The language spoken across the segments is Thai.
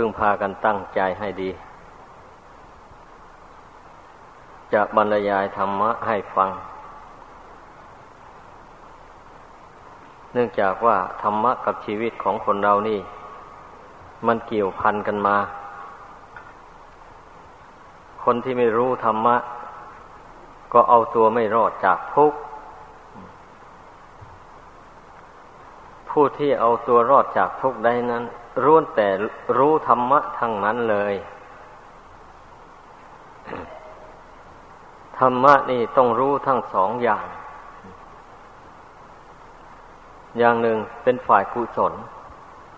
พึ่งพากันตั้งใจให้ดี จะบรรยายธรรมะให้ฟัง เนื่องจากว่าธรรมะกับชีวิตของคนเรานี่ มันเกี่ยวพันกันมา คนที่ไม่รู้ธรรมะ ก็เอาตัวไม่รอดจากทุกข์ผู้ที่เอาตัวรอดจากทุกข์ได้นั้น ร้วนแต่รู้ธรรมะทั้งนั้นเลย ธรรมะนี่ต้องรู้ทั้งสองอย่าง อย่างหนึ่งเป็นฝ่ายกุศล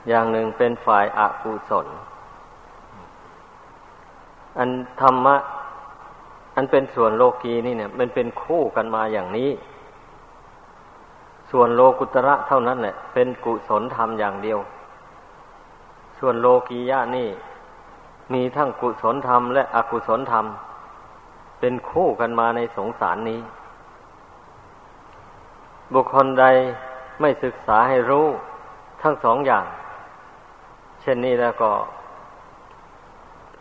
อย่างหนึ่งเป็นฝ่ายอกุศล อันธรรมะ อันเป็นส่วนโลกีนี่เนี่ย มันเป็นคู่กันมาอย่างนี้ ส่วนโลกุตระเท่านั้นแหละเป็นกุศลธรรมอย่างเดียว ส่วนโลกียะนี่ มีทั้งกุศลธรรมและอกุศลธรรม เป็นคู่กันมาในสงสารนี้ บุคคลใดไม่ศึกษาให้รู้ทั้งสองอย่าง เช่นนี้แล้วก็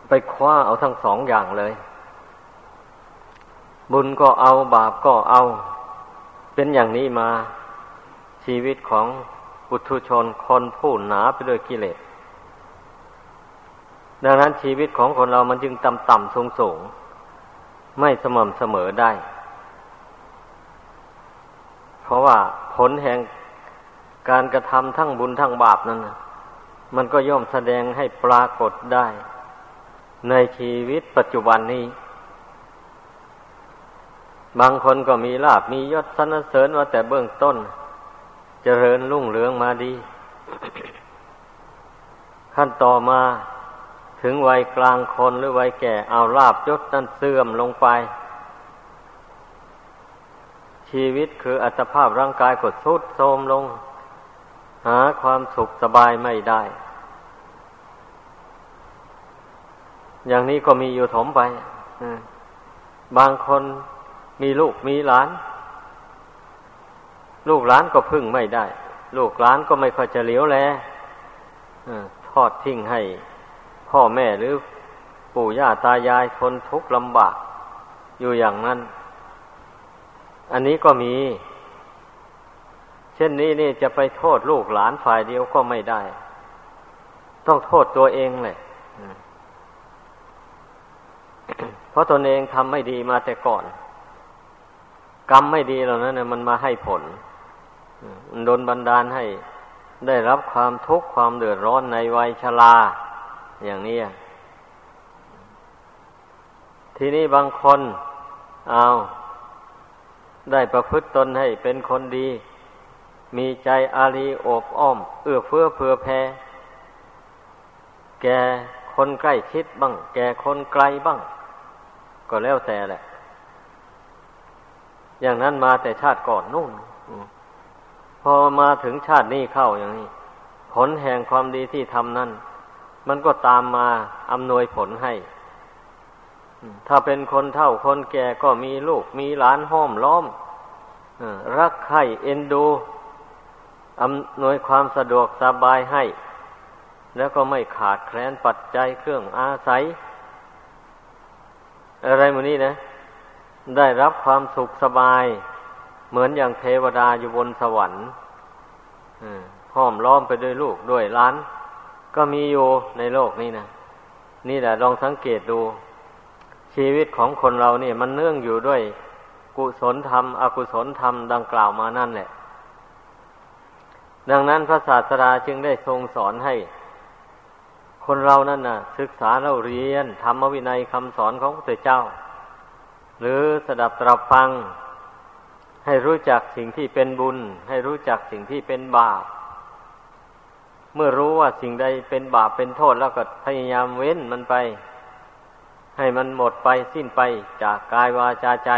ไปคว้าเอาทั้งสองอย่างเลย บุญก็เอาบาปก็เอา เป็นอย่างนี้มาชีวิตของปุถุชนคนผู้หนาไปด้วยกิเลส ดังนั้นชีวิตของคนเรามันจึงต่ำต่ำสูงสูงไม่สม่ำเสมอได้ เพราะว่าผลแห่งการกระทำทั้งบุญทั้งบาปนั้นมันก็ย่อมแสดงให้ปรากฏได้ ในชีวิตปัจจุบันนี้ บางคนก็มีลาบมียศสรรเสริญมาแต่เบื้องต้นจเจริญรุ่งเรืองมาดี ขั้นต่อมา ถึงวัยกลางคนหรือวัยแก่เอาลาบยศนั้นเสื่อมลงไป ชีวิตคืออัตภาพร่างกายกดทุดโทมลง หาความสุขสบายไม่ได้ อย่างนี้ก็มีอยู่ถมไปบางคนมีลูกมีหลาน ลูกหลานก็พึ่งไม่ได้ ลูกหลานก็ไม่ค่อยจะเหลียวแลทอดทิ้งให้ พ่อแม่หรือปู่ย่าตายายทนทุกข์ลำบาก อยู่อย่างนั้น อันนี้ก็มี เช่นนี้นี่จะไปโทษลูกหลานฝ่ายเดียวก็ไม่ได้ ต้องโทษตัวเองเลยเพราะตนเองทำไม่ดีมาแต่ก่อน กรรมไม่ดีเหล่านั้นมันมาให้ผลมันโดนบันดาลให้ได้รับความทุกข์ความเดือดร้อนในวัยชรา อย่างนี้ทีนี้บางคนเอาได้ประพฤติตนให้เป็นคนดี มีใจอารีโอบอ้อม เอื้อเฟื้อเผื่อแผ่แกคนใกล้ชิดบ้าง แกคนไกลบ้าง ก็แล้วแต่แหละ อย่างนั้นมาแต่ชาติก่อนนู่นพอมาถึงชาตินี้เข้าอย่างนี้ ผลแห่งความดีที่ทำนั้น มันก็ตามมาอำนวยผลให้ ถ้าเป็นคนเท่าคนแก่ก็มีลูกมีหลานห้อมล้อมรักใคร่เอ็นดูอำนวยความสะดวกสบายให้ แล้วก็ไม่ขาดแคลนปัจจัยเครื่องอาศัย อะไรมนี้นะ ได้รับความสุขสบาย เหมือนอย่างเทวดาอยู่บนสวรรค์ห้อมล้อมไปด้วยลูกด้วยล้าน ก็มีอยู่ในโลกนี้นะนี่แหละลองสังเกตดู ชีวิตของคนเราเนี่ย มันเนื่องอยู่ด้วยกุศลธรรม อกุศลธรรมดังกล่าวมานั่นแหละ ดังนั้นพระศาสดาจึงได้ทรงสอนให้ คนเรานั่นน่ะ ศึกษาเราเรียนธรรมวินัยคำสอนของพระเจ้า หรือสดับตรับฟัง ให้รู้จักสิ่งที่เป็นบุญ ให้รู้จักสิ่งที่เป็นบาป เมื่อรู้ว่าสิ่งใดเป็นบาปเป็นโทษแล้วก็พยายามเว้นมันไป ให้มันหมดไปสิ้นไปจากกายวาจาใจ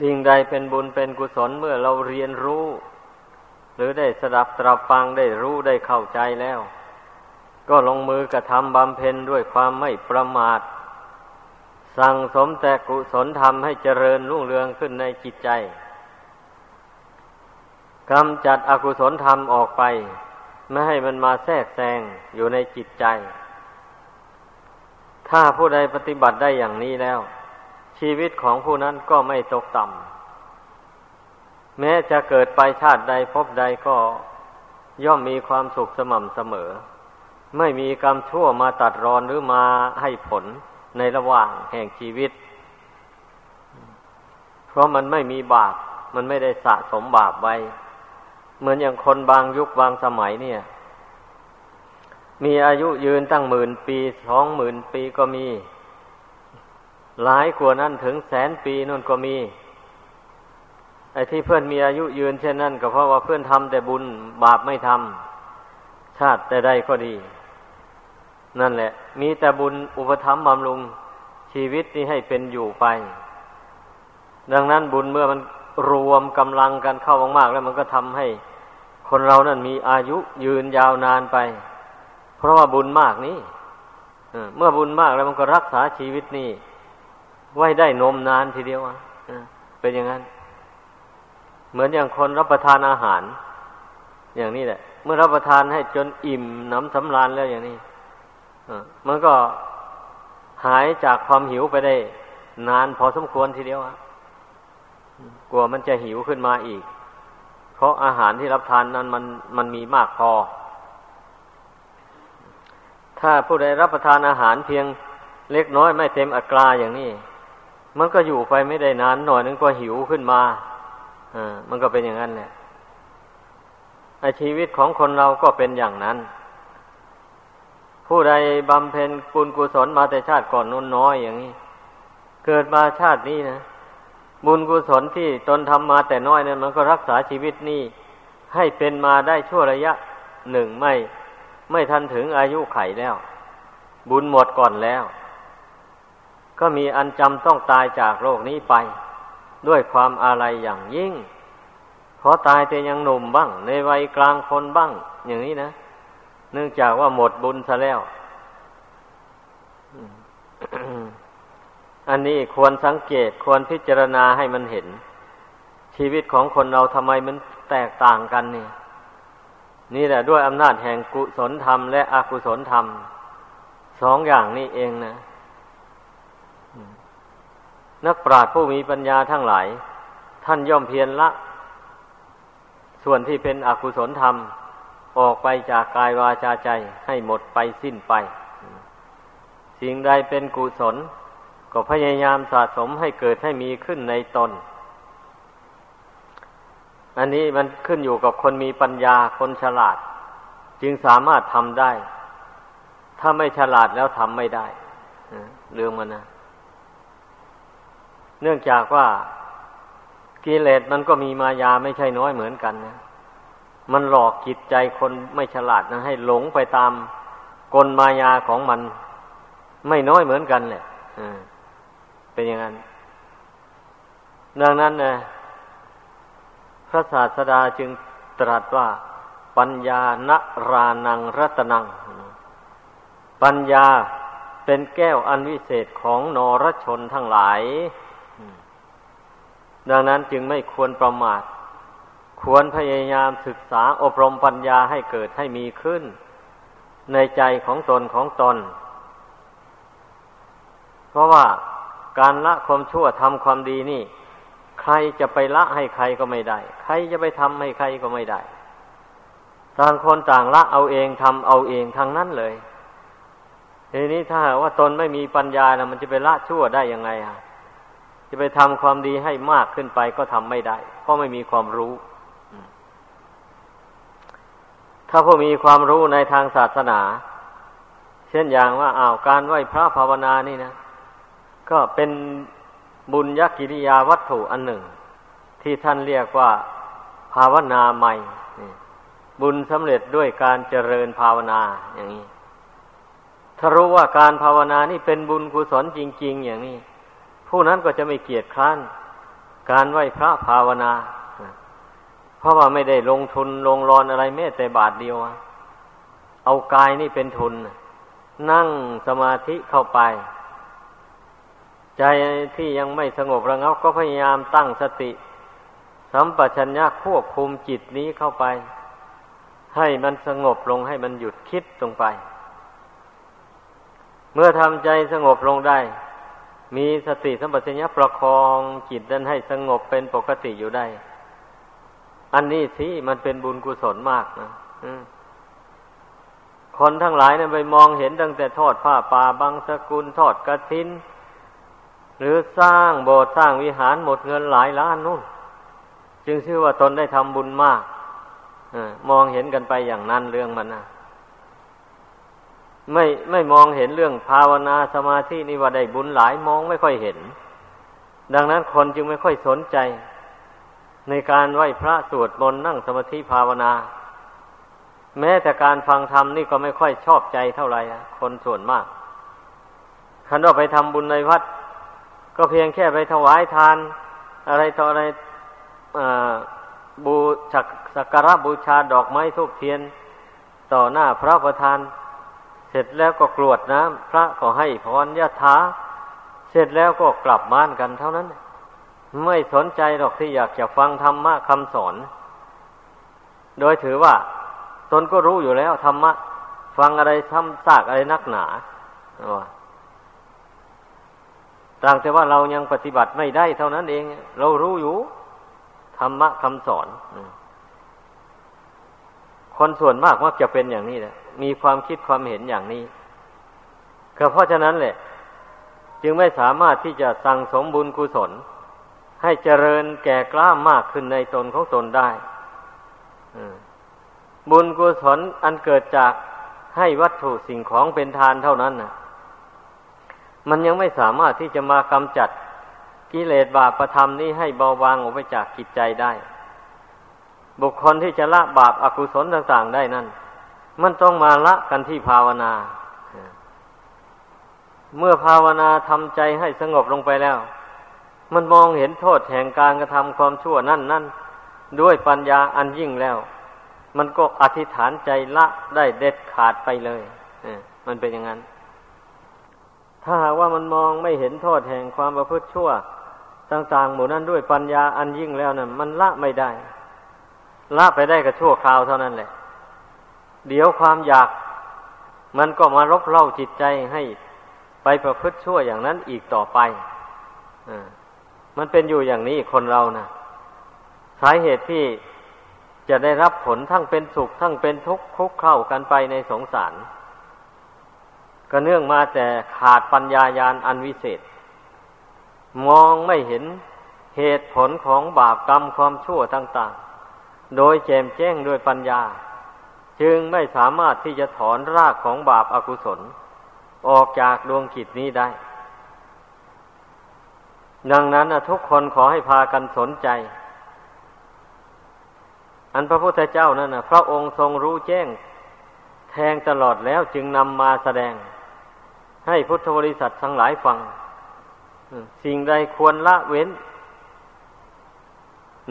สิ่งใดเป็นบุญเป็นกุศลเมื่อเราเรียนรู้ หรือได้สดับตรับฟังได้รู้ได้เข้าใจแล้ว ก็ลงมือกระทำบำเพ็ญด้วยความไม่ประมาท สั่งสมแต่กุศลธรรมให้เจริญรุ่งเรืองขึ้นในจิตใจ กำจัดอกุศลธรรมออกไป ไม่ให้มันมาแทรกแซงอยู่ในจิตใจ ถ้าผู้ใดปฏิบัติได้อย่างนี้แล้ว ชีวิตของผู้นั้นก็ไม่ตกต่ำแม้จะเกิดไปชาติใดพบใดก็ย่อมมีความสุขสม่ำเสมอ ไม่มีกรรมชั่วมาตัดรอนหรือมาให้ผลในระหว่างแห่งชีวิต เพราะมันไม่มีบาป มันไม่ได้สะสมบาปไว้ เหมือนอย่างคนบางยุคบางสมัยเนี่ย มีอายุยืนตั้งหมื่นปีสองหมื่นปีก็มี หลายกว่านั้นถึงแสนปีนั่นก็มี ไอ้ที่เพื่อนมีอายุยืนเช่นนั้นก็เพราะว่าเพื่อนทำแต่บุญบาปไม่ทำชาติแต่ใดก็ดี นั่นแหละ มีแต่บุญอุปถัมภ์บำรุงชีวิตนี้ให้เป็นอยู่ไป ดังนั้นบุญเมื่อมันรวมกำลังกันเข้ามากๆแล้วมันก็ทำให้ คนเรานั้นมีอายุยืนยาวนานไป เพราะว่าบุญมากนี้เมื่อบุญมากแล้วมันก็รักษาชีวิตนี้ไว้ได้นมนานทีเดียวอะเป็นอย่างนั้น เหมือนอย่างคนรับประทานอาหาร อย่างนี้แหละ เมื่อรับประทานให้จนอิ่มน้ำสำราญแล้วอย่างนี้มันก็หายจากความหิวไปได้ นานพอสมควรทีเดียวอะกลัวมันจะหิวขึ้นมาอีก เพราะอาหารที่รับทานนั้นมันมันมีมากพอ ถ้าผู้ใดรับประทานอาหารเพียงเล็กน้อยไม่เต็มอัตราอย่างนี้ มันก็อยู่ไปไม่ได้นานหน่อยนึงก็หิวขึ้นมาอ่ามันก็เป็นอย่างนั้นแหละชีวิตของคนเราก็เป็นอย่างนั้น ผู้ใดบำเพ็ญบุญกุศลมาแต่ชาติก่อนน้นน้อยอย่างนี้ เกิดมาชาตินี้นะ บุญกุศลที่ตนทำมาแต่น้อยนั้นมันก็รักษาชีวิตนี้ ให้เป็นมาได้ชั่วระยะหนึ่งไม่ ไม่ทันถึงอายุไขแล้ว บุญหมดก่อนแล้ว ก็มีอันจำต้องตายจากโลกนี้ไป ด้วยความอาลัยอย่างยิ่งเพราะตายแต่ยังหนุ่มบ้าง ในวัยกลางคนบ้าง อย่างนี้นะเนื่องจากว่าหมดบุญซะแล้ว อันนี้ควรสังเกตควรพิจารณาให้มันเห็น ชีวิตของคนเราทำไมมันแตกต่างกันนี่ นี่แหละด้วยอำนาจแห่งกุศลธรรมและอกุศลธรรมสองอย่างนี้เองนะ นักปราชญ์ผู้มีปัญญาทั้งหลาย ท่านย่อมเพียรละ ส่วนที่เป็นอกุศลธรรม ออกไปจากกายวาจาใจให้หมดไปสิ้นไป สิ่งใดเป็นกุศล ก็พยายามสะสมให้เกิดให้มีขึ้นในตน อันนี้มันขึ้นอยู่กับคนมีปัญญาคนฉลาด จึงสามารถทำได้ ถ้าไม่ฉลาดแล้วทำไม่ได้เรื่องมันนะ เนื่องจากว่ากิเลสมันก็มีมายาไม่ใช่น้อยเหมือนกันนะ มันหลอกจิตใจคนไม่ฉลาดนะให้หลงไปตามกลมายาของมัน ไม่น้อยเหมือนกันแหละ เป็นอย่างนั้น ดังนั้นนะพระศาสดาจึงตรัสว่า ปัญญานรานังรัตนัง ปัญญาเป็นแก้วอันวิเศษของนรชนทั้งหลาย ดังนั้นจึงไม่ควรประมาท ควรพยายามศึกษาอบรมปัญญาให้เกิดให้มีขึ้น ในใจของตนของตน เพราะว่า การละความชั่วทำความดีนี่ ใครจะไปละให้ใครก็ไม่ได้ ใครจะไปทำให้ใครก็ไม่ได้ ต่างคนต่างละเอาเองทำเอาเองทางนั้นเลยทีนี้ถ้าว่าตนไม่มีปัญญานะมันจะไปละชั่วได้ยังไงอะจะไปทำความดีให้มากขึ้นไปก็ทำไม่ได้ เพราะไม่มีความรู้ ถ้าผู้มีความรู้ในทางศาสนา เช่นอย่างว่าอ้าวการไหว้พระภาวนานี่นะ ก็เป็นบุญยกิริยาวัตถุอันหนึ่ง ที่ท่านเรียกว่า ภาวนาใหม่บุญสำเร็จด้วยการเจริญภาวนาอย่างนี้ถ้ารู้ว่าการภาวนานี่เป็นบุญกุศลจริง ๆ อย่างนี้ ผู้นั้นก็จะไม่เกียจคร้าน การไหว้พระภาวนา เพราะว่าไม่ได้ลงทุนลงรอนอะไรแม้แต่บาทเดียว เอากายนี่เป็นทุน นั่งสมาธิเข้าไป ใจที่ยังไม่สงบระงับก็พยายามตั้งสติ สัมปชัญญะควบคุมจิตนี้เข้าไป ให้มันสงบลงให้มันหยุดคิดลงไป เมื่อทำใจสงบลงได้ มีสติสัมปชัญญะประคองจิตนั้นให้สงบเป็นปกติอยู่ได้ อันนี้สิมันเป็นบุญกุศลมากนะคนทั้งหลายเนี่ยไปมองเห็นตั้งแต่ทอดผ้าป่าบางสกุลทอดกระถิน หรือสร้างโบสถ์สร้างวิหารหมดเงินหลายล้านนู่น จึงชื่อว่าตนได้ทำบุญมากอมองเห็นกันไปอย่างนั้นเรื่องมันนะไม่ไม่มองเห็นเรื่องภาวนาสมาธินี่ว่าได้บุญหลายมองไม่ค่อยเห็น ดังนั้นคนจึงไม่ค่อยสนใจ ในการไหว้พระสวดมนต์นั่งสมาธิภาวนา แม้แต่การฟังธรรมนี่ก็ไม่ค่อยชอบใจเท่าไหร่คนส่วนมากคันว่าไปทำบุญในวัด ก็เพียงแค่ไปถวายทาน อะไรต่ออะไรบูชักสักการะบูชาดอกไม้ทุกเทียน ต่อหน้าพระประธาน เสร็จแล้วก็กรวดน้ำพระก็ให้พรยะถาเสร็จแล้วก็กลับบ้านกันเท่านั้น ไม่สนใจหรอกที่อยากจะฟังธรรมะคำสอน โดยถือว่า ตนก็รู้อยู่แล้วธรรมะ ฟังอะไรทำซากอะไรนักหนา ต่างแต่ว่าเรายังปฏิบัติไม่ได้เท่านั้นเอง เรารู้อยู่ ธรรมะคำสอน คนส่วนมากมักจะเป็นอย่างนี้แหละมีความคิดความเห็นอย่างนี้ก็เพราะฉะนั้นแหละ จึงไม่สามารถที่จะสั่งสมบุญกุศล ให้เจริญแก่กล้ามากขึ้นในตนของตนได้บุญกุศลอันเกิดจากให้วัตถุสิ่งของเป็นทานเท่านั้นนะ มันยังไม่สามารถที่จะมากำจัดกิเลสบาปธรรมนี้ให้เบาบางออกไปจากจิตใจได้ บุคคลที่จะละบาปอากุศลต่างๆได้นั่นมันต้องมาละกันที่ภาวนา เมื่อภาวนาทำใจให้สงบลงไปแล้ว มันมองเห็นโทษแห่งการกระทำความชั่วนั่นนั่นด้วยปัญญาอันยิ่งแล้ว มันก็อธิษฐานใจละได้เด็ดขาดไปเลยมันเป็นอย่างนั้น ถ้าหากว่ามันมองไม่เห็นโทษแห่งความประพฤติชั่ว ต่างๆ หมู่นั้นด้วยปัญญาอันยิ่งแล้วนะ่ะ มันละไม่ได้ ละไปได้ก็ชั่วคราวเท่านั้นแหละ เดี๋ยวความอยากมันก็มารบเล่าจิตใจให้ไปประพฤติชั่วอย่างนั้นอีกต่อไปอมันเป็นอยู่อย่างนี้คนเรานะสาเหตุที่จะได้รับผลทั้งเป็นสุขทั้งเป็นทุกข์คุกเข้ากันไปในสงสาร ก็เนื่องมาแต่ขาดปัญญายาณอันวิเศษ มองไม่เห็นเหตุผลของบาปกรรมความชั่วต่าง ๆ โดยแจมแจ้งด้วยปัญญา จึงไม่สามารถที่จะถอนรากของบาปอากุศล ออกจากดวงกิจนี้ได้ ดังนั้นทุกคนขอให้พากันสนใจ อันพระพุทธเจ้านั่นนะพระองค์ทรงรู้แจ้งแทงตลอดแล้วจึงนำมาแสดง ให้พุทธบริษัททั้งหลายฟัง สิ่งใดควรละเว้น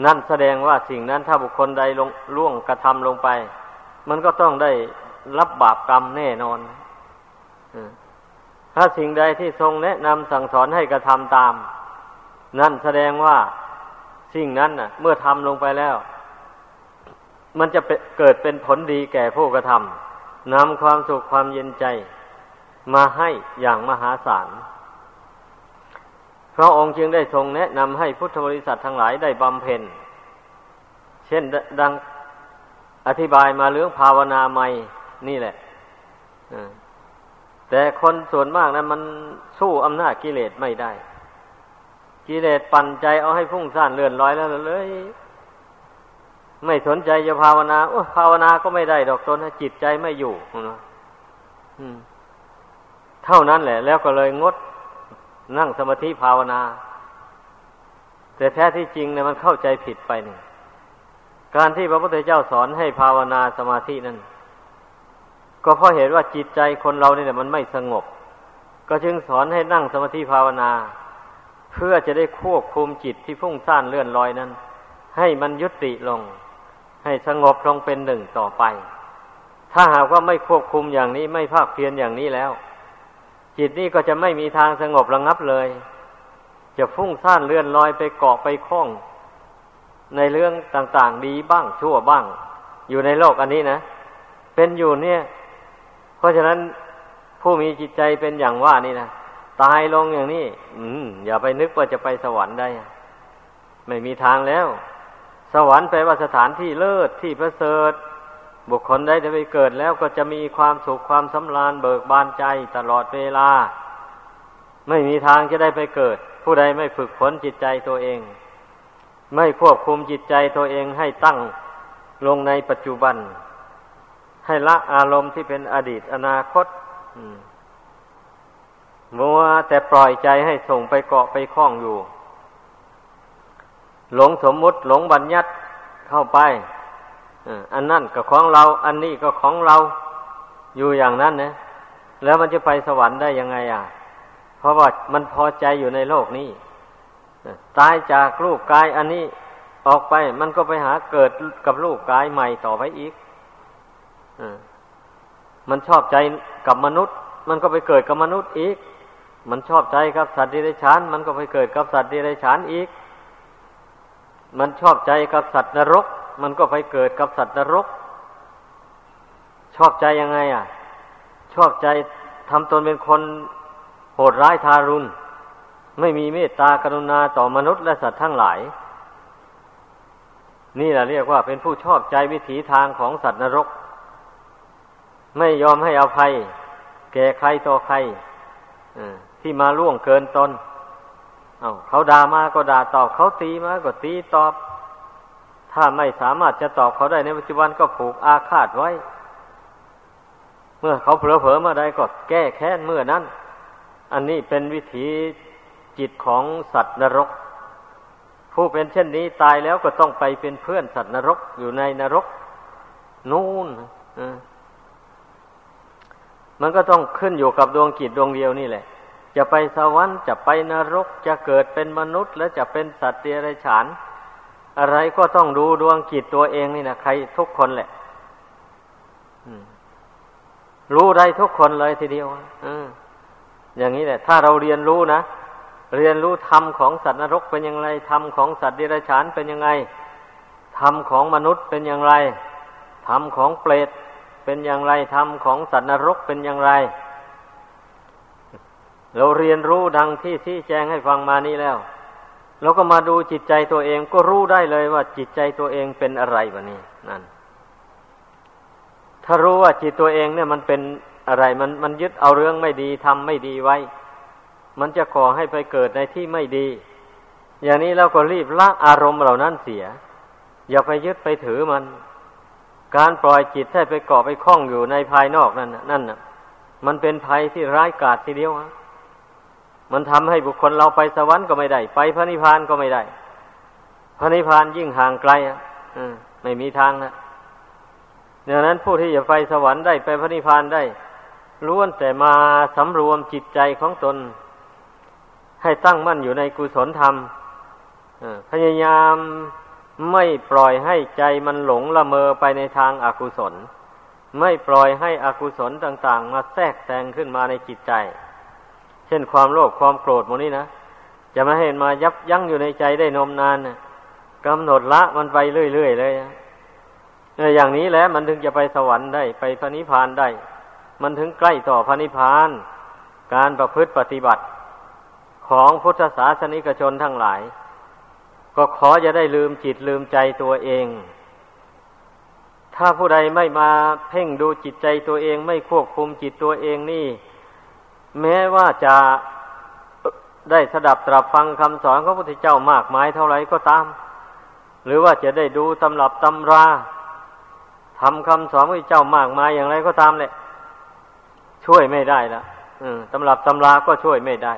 นั่นแสดงว่าสิ่งนั้นถ้าบุคคลใดลงล่วงกระทำลงไป มันก็ต้องได้รับบาปกรรมแน่นอนถ้าสิ่งใดที่ทรงแนะนำสั่งสอนให้กระทำตาม นั่นแสดงว่าสิ่งนั้นน่ะ เมื่อทำลงไปแล้ว มันจะเกิดเป็นผลดีแก่ผู้กระทำนำความสุขความเย็นใจ มาให้อย่างมหาศาล พระองค์จึงได้ทรงแนะนำให้พุทธบริษัททั้งหลายได้บำเพ็ญ เช่นดังอธิบายมาเรื่องภาวนาใหม่นี่แหละแต่คนส่วนมากนะั้นมันสู้อำนาจกิเลสไม่ได้ กิเลสปั่นใจเอาให้พุ่งซ่านเลื่อนลอยแล้วเลย ไม่สนใจจะภาวนาโอ้ภาวนาก็ไม่ได้ดอกตนจิตใจไม่อยู่ เท่านั้นแหละ แล้วก็เลยงดนั่งสมาธิภาวนา แต่แท้ที่จริงเนี่ยมันเข้าใจผิดไปหนึ่งการที่พระพุทธเจ้าสอนให้ภาวนาสมาธินั้น ก็เพราะเห็นว่าจิตใจคนเราเนี่ยมันไม่สงบ ก็จึงสอนให้นั่งสมาธิภาวนา เพื่อจะได้ควบคุมจิตที่พุ่งซ่านเลื่อนลอยนั้น ให้มันยุติลง ให้สงบลงเป็นหนึ่งต่อไป ถ้าหากว่าไม่ควบคุมอย่างนี้ไม่ภาคเพียรอย่างนี้แล้ว จิตนี่ก็จะไม่มีทางสงบระงับเลย จะฟุ้งซ่านเลื่อนลอยไปเกาะไปคล้อง ในเรื่องต่างๆ ดีบ้างชั่วบ้าง อยู่ในโลกอันนี้นะ เป็นอยู่เนี่ย เพราะฉะนั้นผู้มีจิตใจเป็นอย่างว่านี่นะตายลงอย่างนี้ อืม อย่าไปนึกว่าจะไปสวรรค์ได้ ไม่มีทางแล้ว สวรรค์แปลว่าสถานที่เลิศที่ประเสริฐ บุคคลได้จะไปเกิดแล้วก็จะมีความสุขความสำราญเบิกบานใจตลอดเวลา ไม่มีทางจะได้ไปเกิด ผู้ใดไม่ฝึกฝนจิตใจตัวเอง ไม่ควบคุมจิตใจตัวเองให้ตั้งลงในปัจจุบัน ให้ละอารมณ์ที่เป็นอดีตอนาคตมัวแต่ปล่อยใจให้ส่งไปเกาะไปคล้องอยู่ หลงสมมุติหลงบัญญัติเข้าไป อันนั่นก็ของเรา อันนี้ก็ของเราอยู่อย่างนั้นนะแล้วมันจะไปสวรรค์ได้ยังไงอะ เพราะว่ามันพอใจอยู่ในโลกนี้ตายจากรูปกายอันนี้ออกไปมันก็ไปหาเกิดกับรูปกายใหม่ต่อไปอีกมันชอบใจกับมนุษย์ มันก็ไปเกิดกับมนุษย์อีก มันชอบใจกับสัตว์ดิเรกชันมันก็ไปเกิดกับสัตว์ดิเรกชันอีก มันชอบใจกับสัตว์นรก มันก็ไปเกิดกับสัตว์นรก ชอบใจยังไง อะ ชอบใจทำตนเป็นคนโหดร้ายทารุณ ไม่มีเมตตากรุณาต่อมนุษย์และสัตว์ทั้งหลาย นี่แหละเรียกว่าเป็นผู้ชอบใจวิถีทางของสัตว์นรก ไม่ยอมให้อภัย แก่ใครต่อใครที่มาล่วงเกินตน เอาเขาด่ามาก็ด่าตอบ เขาตีมาก็ตีตอบ ถ้าไม่สามารถจะตอบเขาได้ในปัจจุบันก็ผูกอาฆาตไว้ เมื่อเขาเผลอเผลอเมื่อใดก็แก้แค้นเมื่อนั้น อันนี้เป็นวิถีจิตของสัตว์นรก ผู้เป็นเช่นนี้ตายแล้วก็ต้องไปเป็นเพื่อนสัตว์นรกอยู่ในนรก นู่นมันก็ต้องขึ้นอยู่กับดวงกิจดวงเดียวนี่แหละ จะไปสวรรค์จะไปนรกจะเกิดเป็นมนุษย์ และจะเป็นสัตว์เดรัจฉาน อะไรก็ต้องดูดวงกิจตัวเองนี่นะใครทุกคนแหละรู้ได้ทุกคนเลยทีเดียวอย่างนี้แหละ ถ้าเราเรียนรู้นะเรียนรู้ธรรมของสัตว์นรกเป็นอย่างไรธรรมของสัตว์เดรัจฉานเป็นยังไงธรรมของมนุษย์เป็นอย่างไรธรรมของเปรตเป็นอย่างไรธรรมของสัตว์นรกเป็นอย่างไร เราเรียนรู้ดังที่ที่แจ้งให้ฟังมานี้แล้ว เราก็มาดูจิตใจตัวเองก็รู้ได้เลยว่าจิตใจตัวเองเป็นอะไรวะนี่นั่น ถ้ารู้ว่าจิตตัวเองเนี่ยมันเป็นอะไรมันมันยึดเอาเรื่องไม่ดีทำไม่ดีไว้ มันจะขอให้ไปเกิดในที่ไม่ดี อย่างนี้เราก็รีบละอารมณ์เหล่านั้นเสีย อย่าไปยึดไปถือมัน การปล่อยจิตให้ไปเกาะไปคล้องอยู่ในภายนอกนั่นนั่นน่ะ มันเป็นภัยที่ร้ายกาจทีเดียวฮะ มันทำให้บุคคลเราไปสวรรค์ก็ไม่ได้ ไปพระนิพพานก็ไม่ได้ พระนิพพานยิ่งห่างไกลอะไม่มีทางนะดังนั้นผู้ที่จะไปสวรรค์ได้ไปพระนิพพานได้ล้วนแต่มาสำรวมจิตใจของตน ให้ตั้งมั่นอยู่ในกุศลธรรมพยายามไม่ปล่อยให้ใจมันหลงละเมอไปในทางอากุศล ไม่ปล่อยให้อกุศลต่าง ๆ มาแทรกแซงขึ้นมาในจิตใจ เช่นความโลภความโกรธโมนี้นะจะมาเห็นมายับยั้งอยู่ในใจได้นมนานนะกำหนดละมันไปเรื่อยๆเลยอย่างนี้แหละมันถึงจะไปสวรรค์ได้ ไปพระนิพพานได้ มันถึงใกล้ต่อพระนิพพาน การประพฤติปฏิบัติของพุทธศาสนิกชนทั้งหลาย ก็ขอจะได้ลืมจิตลืมใจตัวเอง ถ้าผู้ใดไม่มาเพ่งดูจิตใจตัวเอง ไม่ควบคุมจิตตัวเองนี่ แม้ว่าจะได้สดับตรับฟังคำสอนของพระพุทธเจ้ามากมายเท่าไรก็ตาม หรือว่าจะได้ดูตำรับตำราทำคำสอนพระเจ้ามากมายอย่างไรก็ตามแหละ ช่วยไม่ได้ละตำรับตำราก็ช่วยไม่ได้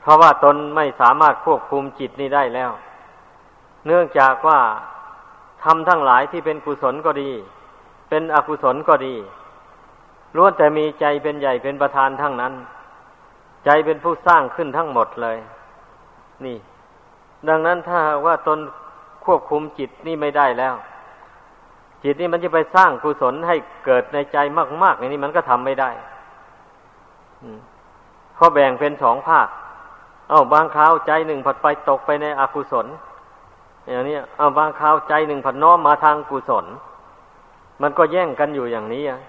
เพราะว่าตนไม่สามารถควบคุมจิตนี้ได้แล้ว เนื่องจากว่าทำทั้งหลายที่เป็นกุศลก็ดี เป็นอกุศลก็ดี ล้วนแต่มีใจเป็นใหญ่เป็นประธานทั้งนั้น ใจเป็นผู้สร้างขึ้นทั้งหมดเลย นี่ ดังนั้นถ้าว่าตนควบคุมจิตนี่ไม่ได้แล้ว จิตนี่มันจะไปสร้างกุศลให้เกิดในใจมากๆอย่างนี้มันก็ทำไม่ได้เพราะแบ่งเป็นสองภาค เอาบางคราวใจหนึ่งผัดไปตกไปในอกุศลอย่างนี้เอาบางคราวใจหนึ่งผันน้อมมาทางกุศล มันก็แย่งกันอยู่อย่างนี้อะ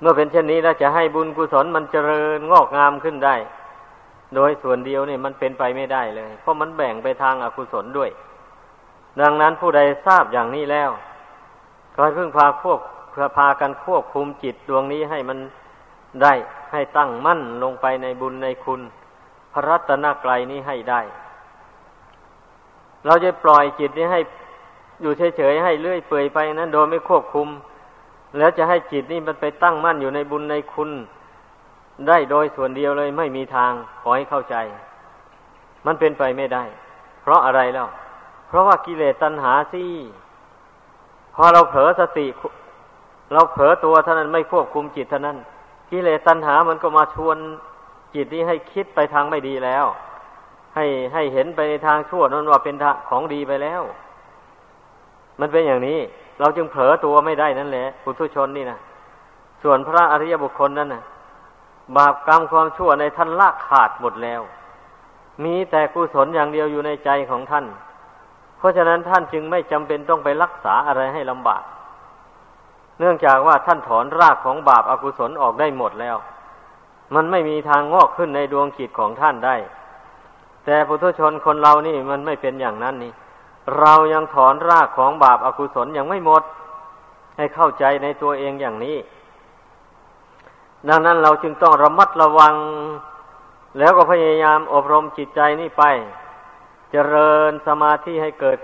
เมื่อเป็นเช่นนี้แล้วจะให้บุญกุศลมันเจริญงอกงามขึ้นได้ โดยส่วนเดียวนี่มันเป็นไปไม่ได้เลย เพราะมันแบ่งไปทางอากุศลด้วย ดังนั้นผู้ใดทราบอย่างนี้แล้วก็ให้พึ่งพาควบเพากันควบคุมจิตดวงนี้ให้มันได้ให้ตั้งมั่นลงไปในบุญในคุณ พระรัตนกรัยนี้ให้ได้ เราจะปล่อยจิตนี้ให้อยู่เฉยๆให้เลื่อยเปื่อยไปนั้น โดยไม่ควบคุม แล้วจะให้จิตนี่มันไปตั้งมั่นอยู่ในบุญในคุณ ได้โดยส่วนเดียวเลยไม่มีทางขอให้เข้าใจ มันเป็นไปไม่ได้ เพราะอะไรแล้ว เพราะว่ากิเลสตัณหาสิพอเราเผลอสติ เราเผลอตัวเท่านั้นไม่ควบคุมจิตเท่านั้น กิเลสตัณหามันก็มาชวนจิตนี้ให้คิดไปทางไม่ดีแล้ว ให้ให้เห็นไปในทางชั่วนั้นว่าเป็นของดีไปแล้ว มันเป็นอย่างนี้ เราจึงเผลอตัวไม่ได้นั่นแหละปุถุชนนี่นะส่วนพระอริยบุคคลนั้นนะบาปกรรมความชั่วในท่านลากขาดหมดแล้ว มีแต่กุศลอย่างเดียวอยู่ในใจของท่าน เพราะฉะนั้นท่านจึงไม่จำเป็นต้องไปรักษาอะไรให้ลำบาก เนื่องจากว่าท่านถอนรากของบาปอากุศลออกได้หมดแล้ว มันไม่มีทางงอกขึ้นในดวงจิตของท่านได้ แต่ปุถุชนคนเรานี่มันไม่เป็นอย่างนั้นนี่ เรายังถอนรากของบาปอากุศลยังไม่หมด ให้เข้าใจในตัวเองอย่างนี้ ดังนั้นเราจึงต้องระมัดระวัง แล้วก็พยายามอบรมจิตใจนี่ไปจเจริญสมาธิให้เกิด